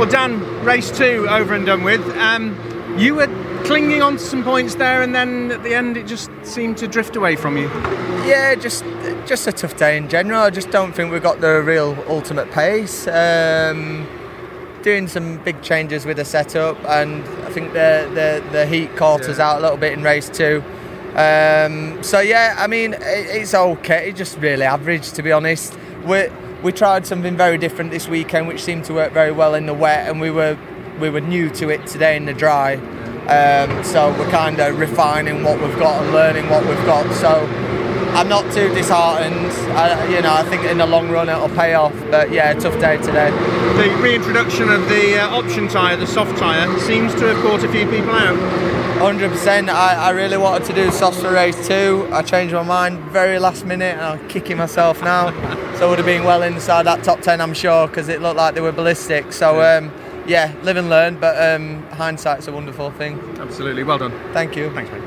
Well, Dan, race two over and done with. Um, you were clinging on to some points there, and then at the end, it just seemed to drift away from you. Yeah, just just a tough day in general. I just don't think we've got the real ultimate pace. Um, doing some big changes with the setup, and I think the the, the heat caught us out a little bit in race two. Um, so yeah, I mean it, it's okay. It's just really average, to be honest. We we tried something very different this weekend, which seemed to work very well in the wet, and we were we were new to it today in the dry. Um, so we're kind of refining what we've got and learning what we've got. So I'm not too disheartened. I, you know, I think in the long run it'll pay off. But yeah, tough day today. The reintroduction of the uh, option tyre, the soft tyre, seems to have caught a few people out. 100%. I, I really wanted to do for race two. I changed my mind very last minute and I'm kicking myself now. so I would have been well inside that top 10, I'm sure, because it looked like they were ballistic. So, um, yeah, live and learn, but um, hindsight's a wonderful thing. Absolutely. Well done. Thank you. Thanks, mate.